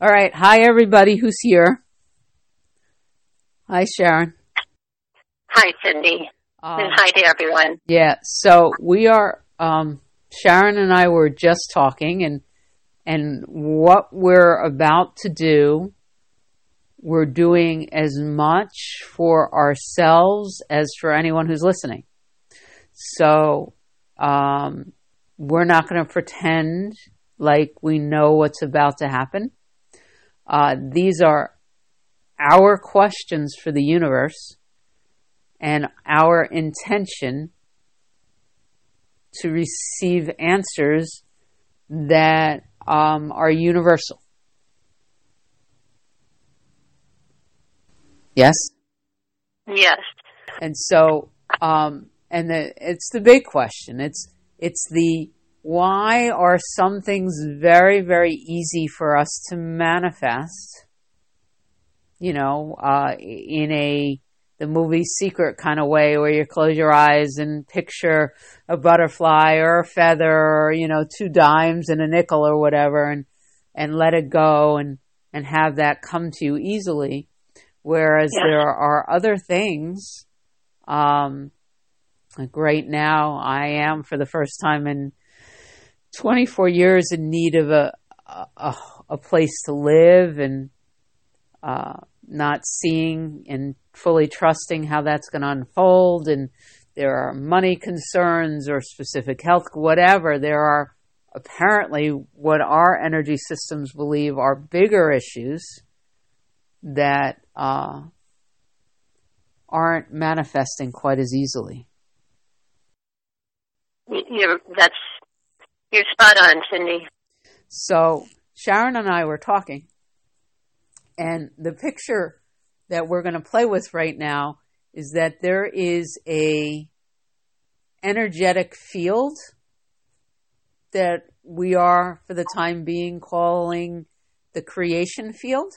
All right. Hi, everybody who's here. Hi, Sharon. Hi, Cindy. Um, and hi to everyone. Yeah. So we are, um, Sharon and I were just talking, and and what we're about to do, we're doing as much for ourselves as for anyone who's listening. So um, we're not going to pretend like we know what's about to happen. Uh, these are our questions for the universe and our intention to receive answers that um, are universal. Yes? Yes. And so, um, and the, it's the big question. It's, it's the why are some things very, very easy for us to manifest? You know, uh, in a the movie secret kind of way where you close your eyes and picture a butterfly or a feather or you know two dimes and a nickel or whatever and and let it go and and have that come to you easily whereas yeah. there are other things um like right now I am for the first time in 24 years in need of a, a, a place to live and uh, not seeing and fully trusting how that's going to unfold. And there are money concerns or specific health, whatever. There are apparently what our energy systems believe are bigger issues that uh, aren't manifesting quite as easily. You're, that's you're spot on, Cindy. So Sharon and I were talking, and the picture that we're going to play with right now is that there is a energetic field that we are for the time being calling the creation field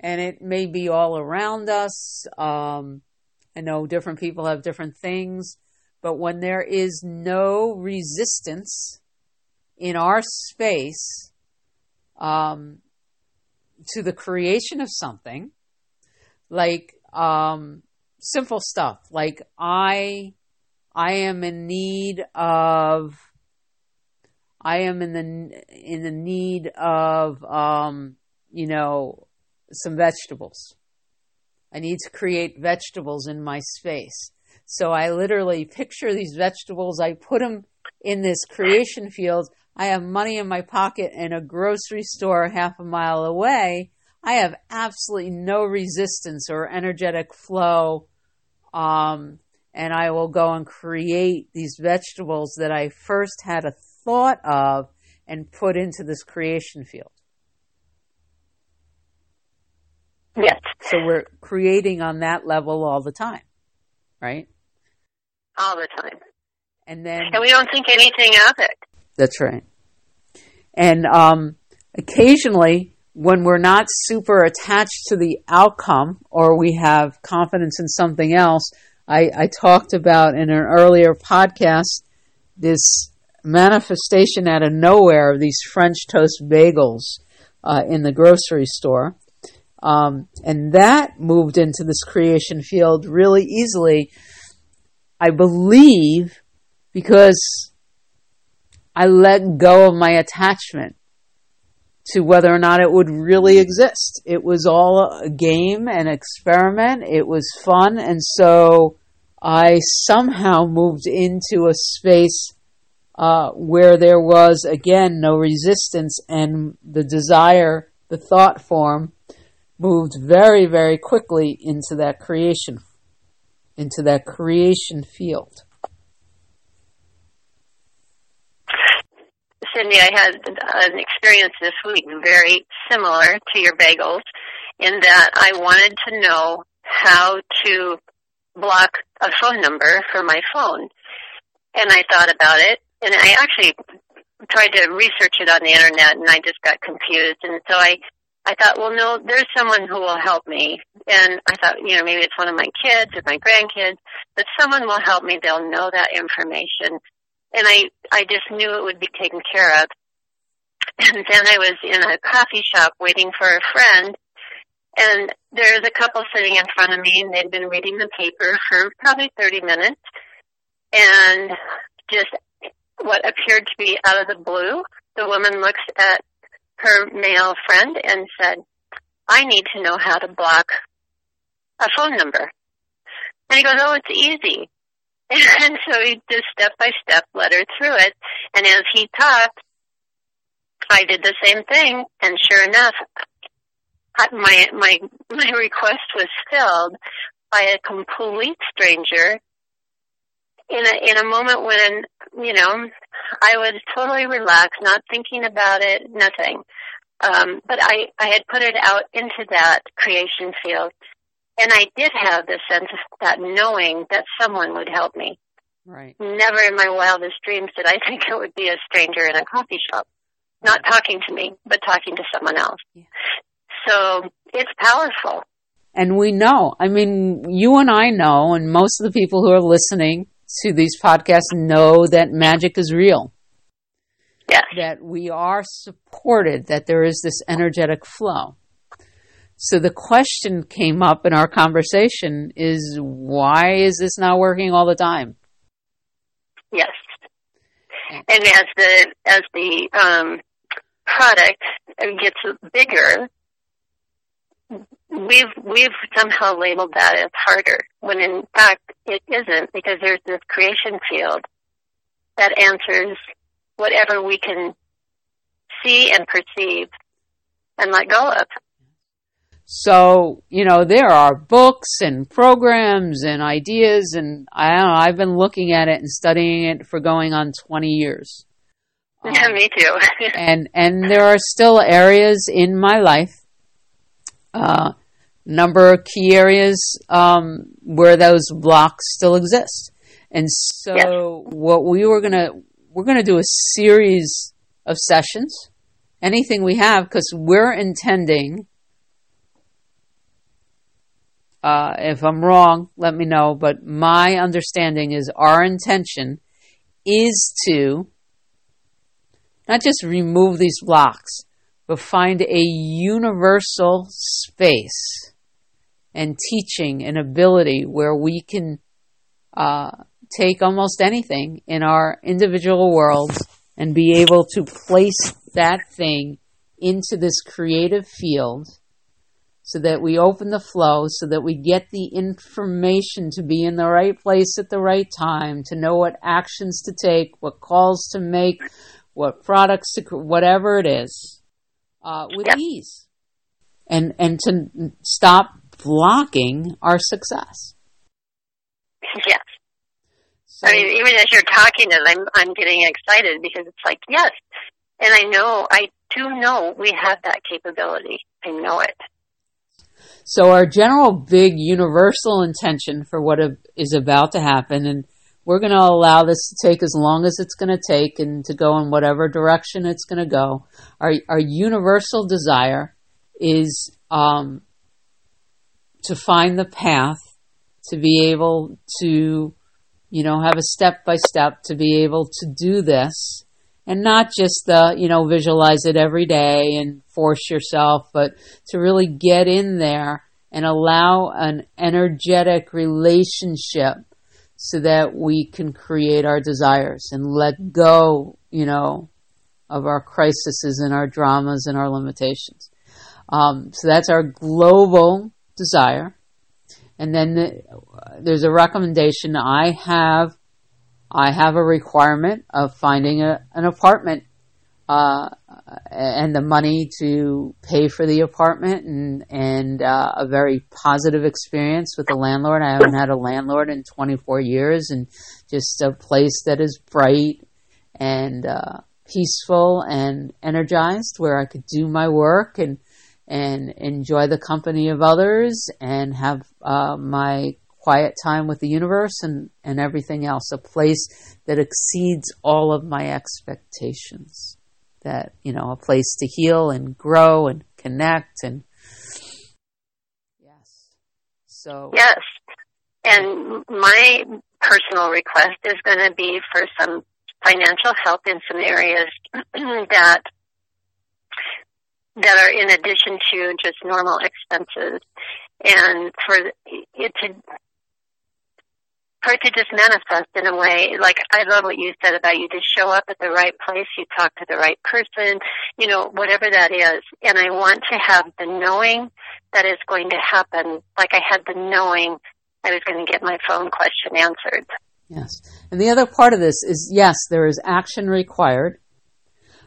and it may be all around us um, i know different people have different things but when there is no resistance in our space um, to the creation of something, like um, simple stuff, like I, I am in need of, I am in the in the need of, um, you know, some vegetables. I need to create vegetables in my space. So I literally picture these vegetables. I put them in this creation field. I have money in my pocket and a grocery store half a mile away. I have absolutely no resistance or energetic flow. Um, and I will go and create these vegetables that I first had a thought of and put into this creation field. Yes. So we're creating on that level all the time, right? All the time. And then and we don't think anything of it. That's right. And um, occasionally, when we're not super attached to the outcome, or we have confidence in something else, I, I talked about in an earlier podcast this manifestation out of nowhere of these French toast bagels uh, in the grocery store. Um, and that moved into this creation field really easily I believe because I let go of my attachment to whether or not it would really exist. It was all a game, an experiment. It was fun. And so I somehow moved into a space uh, where there was, again, no resistance and the desire, the thought form, moved very, very quickly into that creation into that creation field? Cindy, I had an experience this week very similar to your bagels in that I wanted to know how to block a phone number for my phone. And I thought about it and I actually tried to research it on the internet and I just got confused and so I I thought, well, no, there's someone who will help me. And I thought, you know, maybe it's one of my kids or my grandkids, but someone will help me. They'll know that information. And I, I just knew it would be taken care of. And then I was in a coffee shop waiting for a friend and there's a couple sitting in front of me and they'd been reading the paper for probably 30 minutes and just what appeared to be out of the blue, the woman looks at her male friend and said, I need to know how to block a phone number. And he goes, oh, it's easy. And so he just step by step led her through it. And as he talked, I did the same thing. And sure enough, my, my, my request was filled by a complete stranger in a, in a moment when, you know, I was totally relaxed, not thinking about it, nothing. Um, but I, I had put it out into that creation field and I did have the sense of that knowing that someone would help me. Right. Never in my wildest dreams did I think it would be a stranger in a coffee shop. Not talking to me, but talking to someone else. Yeah. So it's powerful. And we know, I mean, you and I know, and most of the people who are listening to these podcasts know that magic is real. Yes. That we are supported, that there is this energetic flow. So the question came up in our conversation is why is this not working all the time? Yes. And as the as the um, product gets bigger, we've we've somehow labeled that as harder when in fact it isn't because there's this creation field that answers whatever we can see and perceive and let go of. So, you know, there are books and programs and ideas and I don't know, I've been looking at it and studying it for going on 20 years. Yeah, um, me too. and and there are still areas in my life uh, number of key areas um, where those blocks still exist. And so, yes. what we were gonna we're gonna do a series of sessions, anything we have, because we're intending. Uh, if I'm wrong, let me know. But my understanding is our intention is to not just remove these blocks, but find a universal space and teaching and ability where we can uh, take almost anything in our individual worlds and be able to place that thing into this creative field so that we open the flow, so that we get the information to be in the right place at the right time, to know what actions to take, what calls to make, what products to, whatever it is uh, with yep. ease, and and to stop blocking our success. Yes. So, I mean, even as you're talking, and I'm I'm getting excited because it's like yes, and I know I do know we have that capability. I know it. So our general big universal intention for what is about to happen, and we're going to allow this to take as long as it's going to take and to go in whatever direction it's going to go. Our, our universal desire is um, to find the path to be able to, you know, have a step by step to be able to do this and not just the, you know, visualize it every day and force yourself, but to really get in there and allow an energetic relationship so that we can create our desires and let go, you know, of our crises and our dramas and our limitations. Um, so that's our global desire. And then the, there's a recommendation. I have, I have a requirement of finding a, an apartment uh, and the money to pay for the apartment and and uh, a very positive experience with the landlord. I haven't had a landlord in 24 years, and just a place that is bright and uh, peaceful and energized, where I could do my work and and enjoy the company of others and have uh, my quiet time with the universe and, and everything else. A place that exceeds all of my expectations. That you know a place to heal and grow and connect and yes. So yes. And my personal request is going to be for some financial help in some areas that that are in addition to just normal expenses. And for it to for it to just manifest in a way, like I love what you said about you just show up at the right place, you talk to the right person, you know, whatever that is. And I want to have the knowing that is going to happen, like I had the knowing I was going to get my phone question answered. Yes. And the other part of this is yes, there is action required.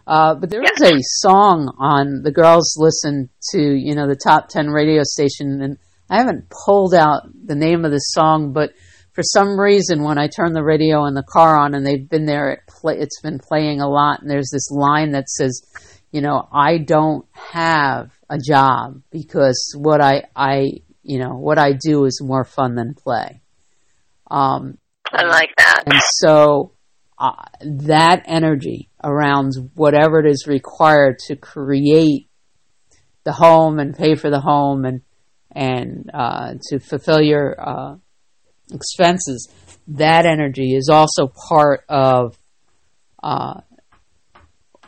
Uh, but there is a song on the girls listen to, you know, the top 10 radio station, and I haven't pulled out the name of the song, but for some reason, when I turn the radio in the car on and they've been there, it play, it's been playing a lot, and there's this line that says, you know, I don't have a job because what I, I, you know, what I do is more fun than play. Um, I like that. And so uh, that energy around whatever it is required to create the home and pay for the home and and uh, to fulfill your uh, expenses, that energy is also part of uh,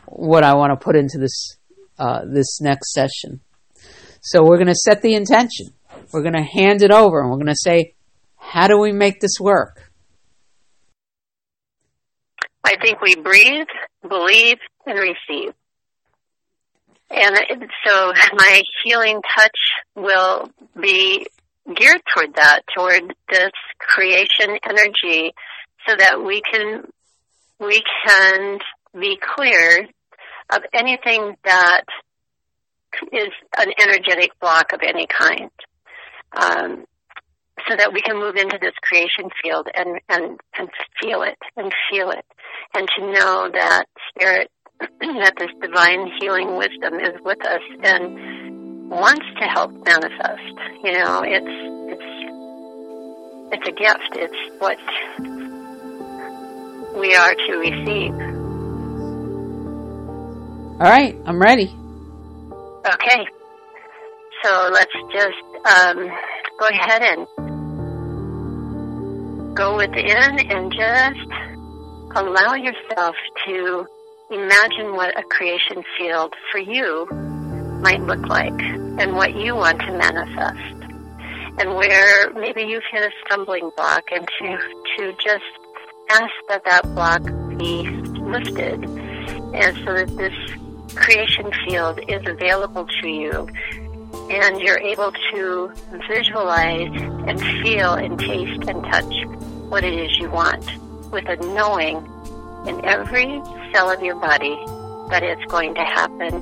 what I want to put into this uh, this next session. So we're going to set the intention. We're going to hand it over, and we're going to say, "How do we make this work?" I think we breathe, believe, and receive. And so my healing touch will be geared toward that, toward this creation energy so that we can, we can be clear of anything that is an energetic block of any kind. Um, so that we can move into this creation field and, and, and feel it and feel it and to know that spirit, that this divine healing wisdom is with us and wants to help manifest. You know, it's, it's, it's a gift. It's what we are to receive. All right, I'm ready. Okay. So let's just um, go ahead and go within and just allow yourself to imagine what a creation field for you might look like and what you want to manifest. And where maybe you've hit a stumbling block and to, to just ask that that block be lifted. And so that this creation field is available to you and you're able to visualize and feel and taste and touch what it is you want with a knowing in every cell of your body that it's going to happen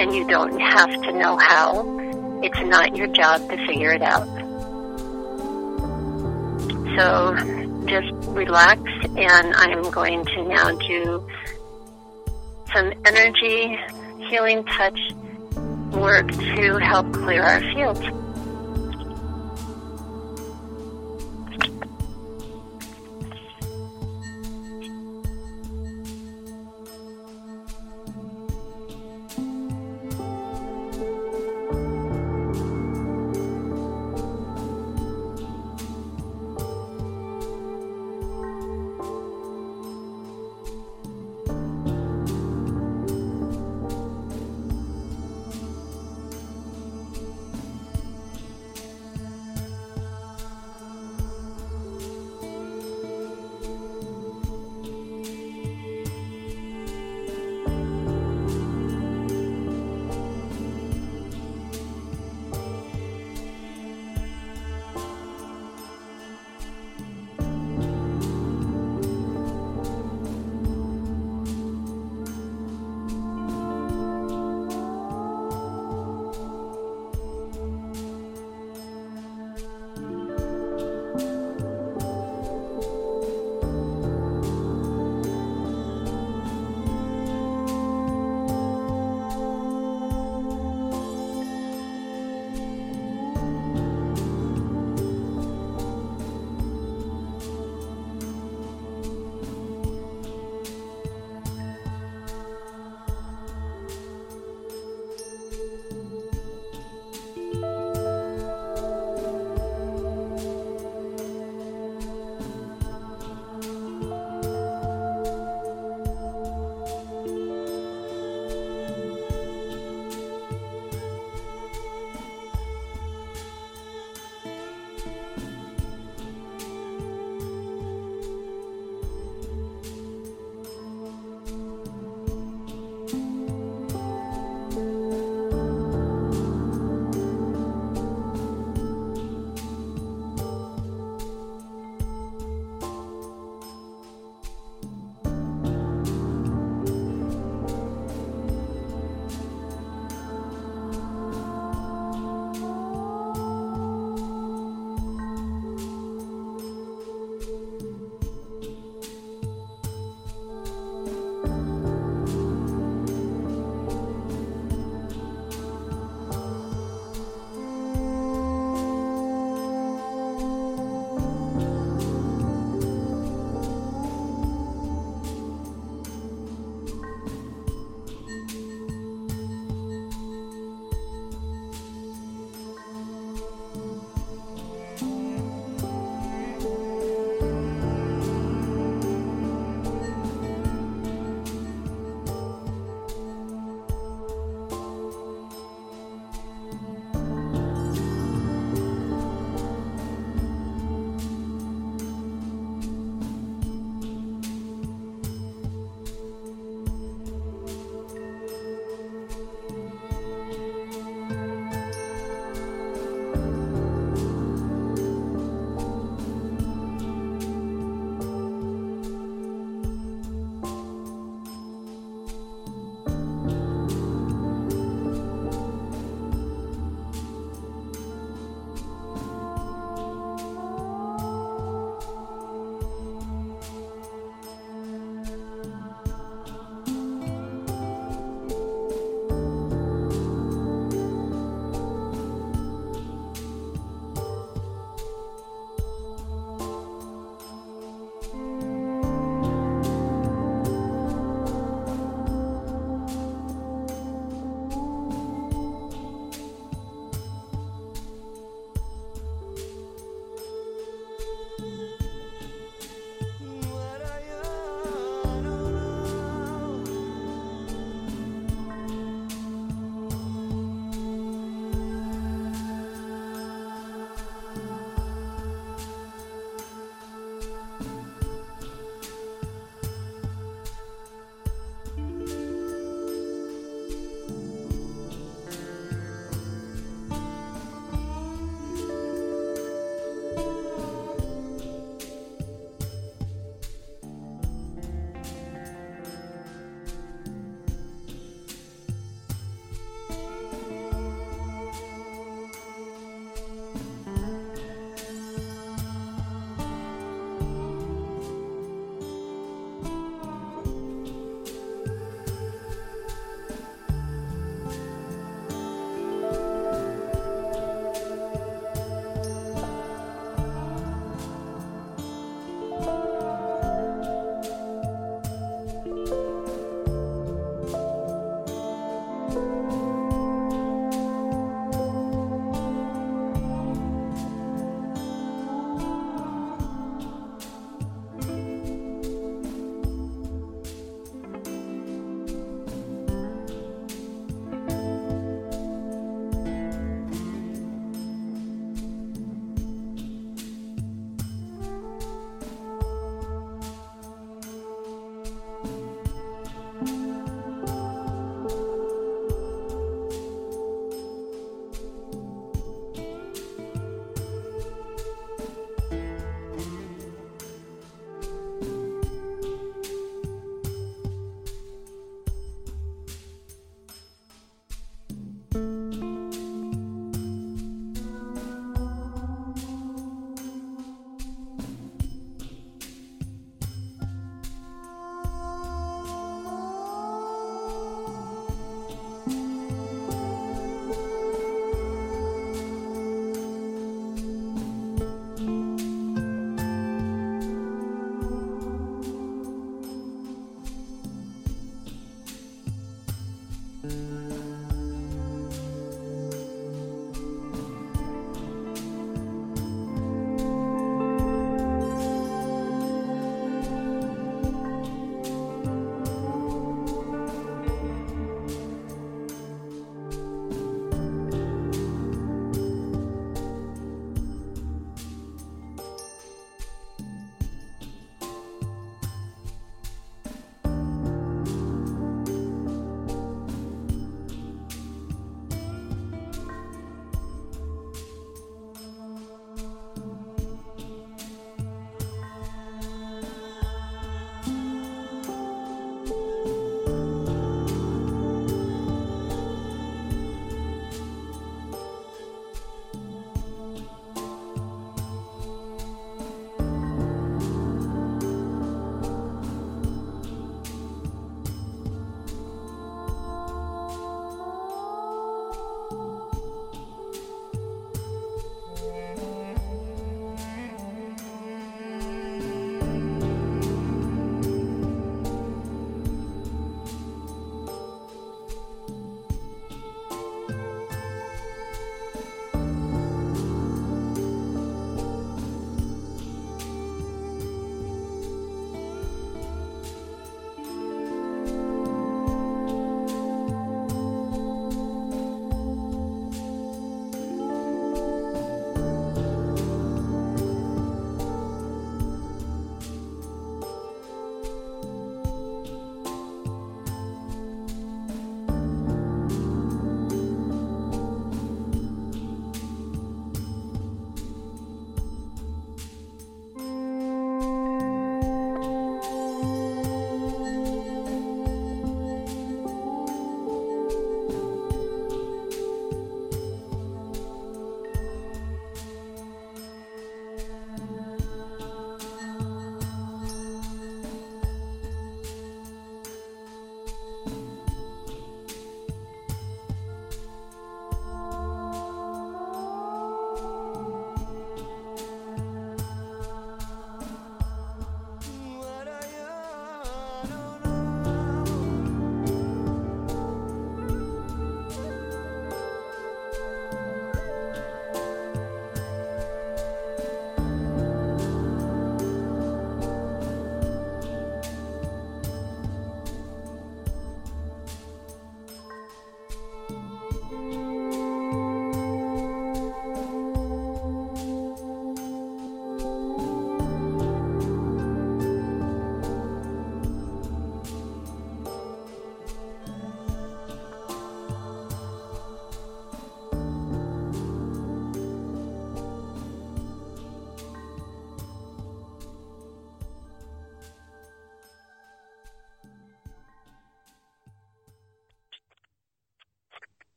and you don't have to know how. It's not your job to figure it out. So just relax and I'm going to now do some energy healing touch work to help clear our field.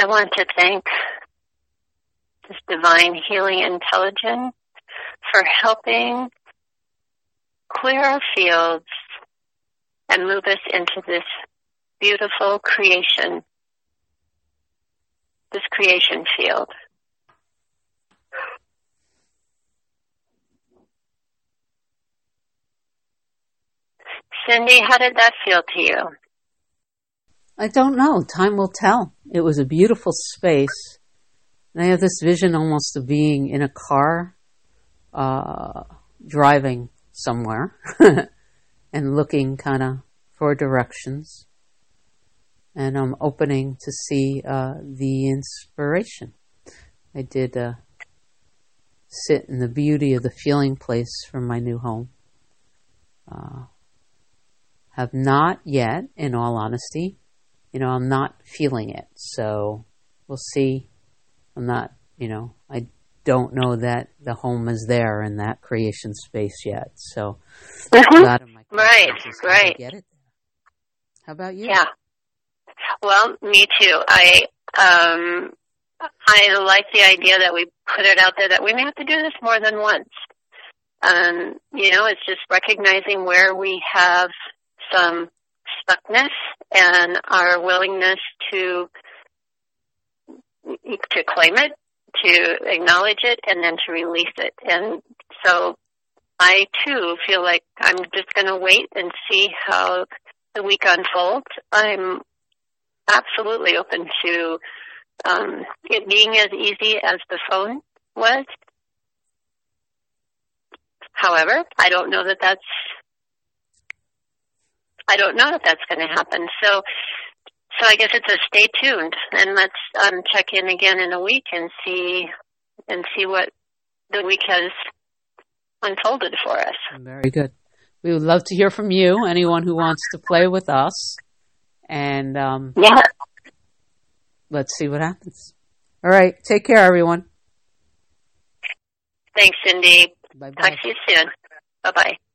I want to thank this divine healing intelligence for helping clear our fields and move us into this beautiful creation, this creation field. Cindy, how did that feel to you? I don't know. Time will tell. It was a beautiful space. And I have this vision almost of being in a car, uh, driving somewhere and looking kind of for directions. And I'm opening to see uh, the inspiration. I did uh, sit in the beauty of the feeling place from my new home. Uh, have not yet, in all honesty, you know, I'm not feeling it. So we'll see. I'm not, you know, I don't know that the home is there in that creation space yet. So mm-hmm. right, right. Get it. How about you? Yeah. Well, me too. I um I like the idea that we put it out there that we may have to do this more than once. Um, you know, it's just recognizing where we have some stuckness and our willingness to to claim it, to acknowledge it, and then to release it. And so I too feel like I'm just going to wait and see how the week unfolds. I'm absolutely open to um, it being as easy as the phone was. However, I don't know that that's I don't know if that's going to happen. So, so I guess it's a stay tuned, and let's um, check in again in a week and see and see what the week has unfolded for us. Very good. We would love to hear from you. Anyone who wants to play with us, and um, yeah, let's see what happens. All right. Take care, everyone. Thanks, Cindy. Bye-bye. Talk to you soon. Bye bye.